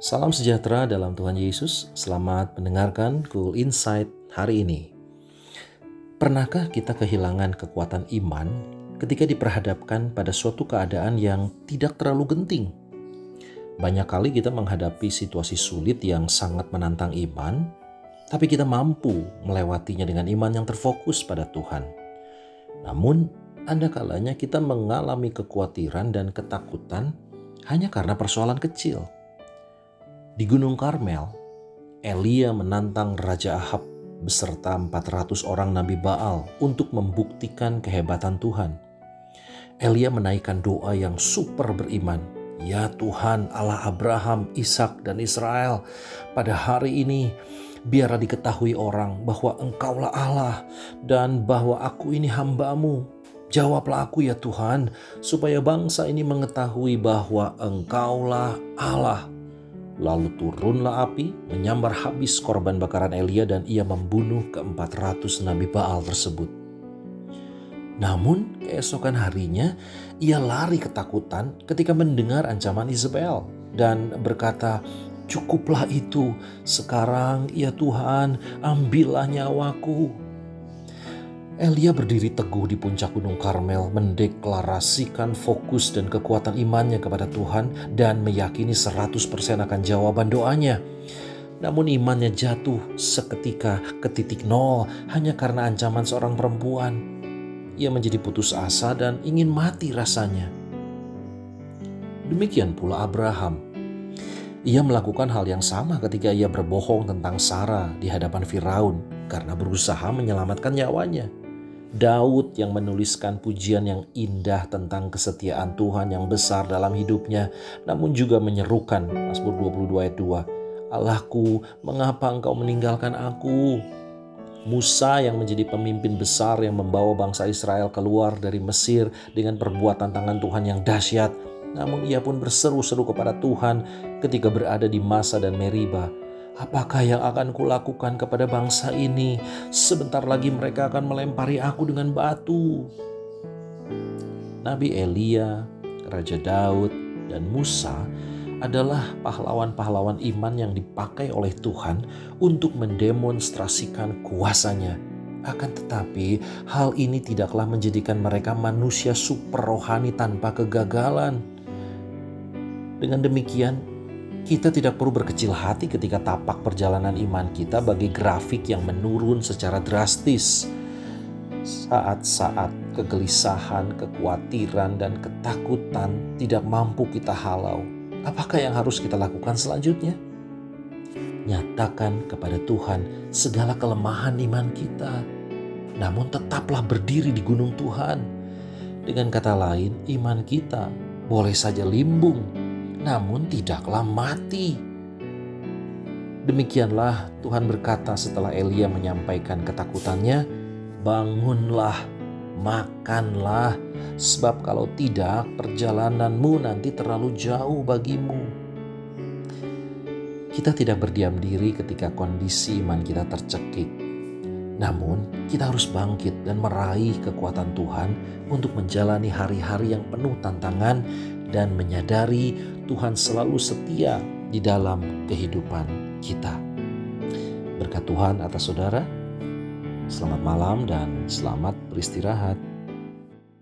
Salam sejahtera dalam Tuhan Yesus. Selamat mendengarkan Cool Insight hari ini. Pernahkah kita kehilangan kekuatan iman ketika diperhadapkan pada suatu keadaan yang tidak terlalu genting? Banyak kali kita menghadapi situasi sulit yang sangat menantang iman, tapi kita mampu melewatinya dengan iman yang terfokus pada Tuhan. Namun, ada kalanya kita mengalami kekhawatiran dan ketakutan hanya karena persoalan kecil di Gunung Karmel, Elia menantang Raja Ahab beserta 400 orang Nabi Baal untuk membuktikan kehebatan Tuhan. Elia menaikkan doa yang super beriman. Ya Tuhan Allah Abraham, Ishak dan Israel, pada hari ini biarlah diketahui orang bahwa engkaulah Allah dan bahwa aku ini hambamu. Jawablah aku ya Tuhan, supaya bangsa ini mengetahui bahwa engkaulah Allah Lalu turunlah api, menyambar habis korban bakaran Elia dan ia membunuh keempat ratus Nabi Baal tersebut. Namun keesokan harinya ia lari ketakutan ketika mendengar ancaman Isabel dan berkata, Cukuplah itu, sekarang ya Tuhan ambillah nyawaku. Elia berdiri teguh di puncak Gunung Karmel, mendeklarasikan fokus dan kekuatan imannya kepada Tuhan dan meyakini 100% akan jawaban doanya. Namun imannya jatuh seketika ke titik nol hanya karena ancaman seorang perempuan. Ia menjadi putus asa dan ingin mati rasanya. Demikian pula Abraham. Ia melakukan hal yang sama ketika ia berbohong tentang Sarah di hadapan Firaun karena berusaha menyelamatkan nyawanya. Daud yang menuliskan pujian yang indah tentang kesetiaan Tuhan yang besar dalam hidupnya, namun juga menyerukan Mazmur 22 ayat 2, Allahku, mengapa engkau meninggalkan aku? Musa yang menjadi pemimpin besar yang membawa bangsa Israel keluar dari Mesir dengan perbuatan tangan Tuhan yang dahsyat, namun ia pun berseru-seru kepada Tuhan ketika berada di Masa dan Meriba Apakah yang akan kulakukan kepada bangsa ini? Sebentar lagi mereka akan melempari aku dengan batu. Nabi Elia, Raja Daud, dan Musa adalah pahlawan-pahlawan iman yang dipakai oleh Tuhan untuk mendemonstrasikan kuasanya. Akan tetapi, hal ini tidaklah menjadikan mereka manusia super rohani tanpa kegagalan. Dengan demikian, kita tidak perlu berkecil hati ketika tapak perjalanan iman kita bagi grafik yang menurun secara drastis. Saat-saat kegelisahan, kekhawatiran, dan ketakutan tidak mampu kita halau, apakah yang harus kita lakukan selanjutnya? Nyatakan kepada Tuhan segala kelemahan iman kita, namun tetaplah berdiri di gunung Tuhan. Dengan kata lain, iman kita boleh saja limbung namun tidaklah mati. Demikianlah Tuhan berkata setelah Elia menyampaikan ketakutannya, "Bangunlah, makanlah, sebab kalau tidak, perjalananmu nanti terlalu jauh bagimu." Kita tidak berdiam diri ketika kondisi iman kita tercekik. Namun, kita harus bangkit dan meraih kekuatan Tuhan untuk menjalani hari-hari yang penuh tantangan dan menyadari Tuhan selalu setia di dalam kehidupan kita. Berkat Tuhan atas saudara, selamat malam dan selamat beristirahat.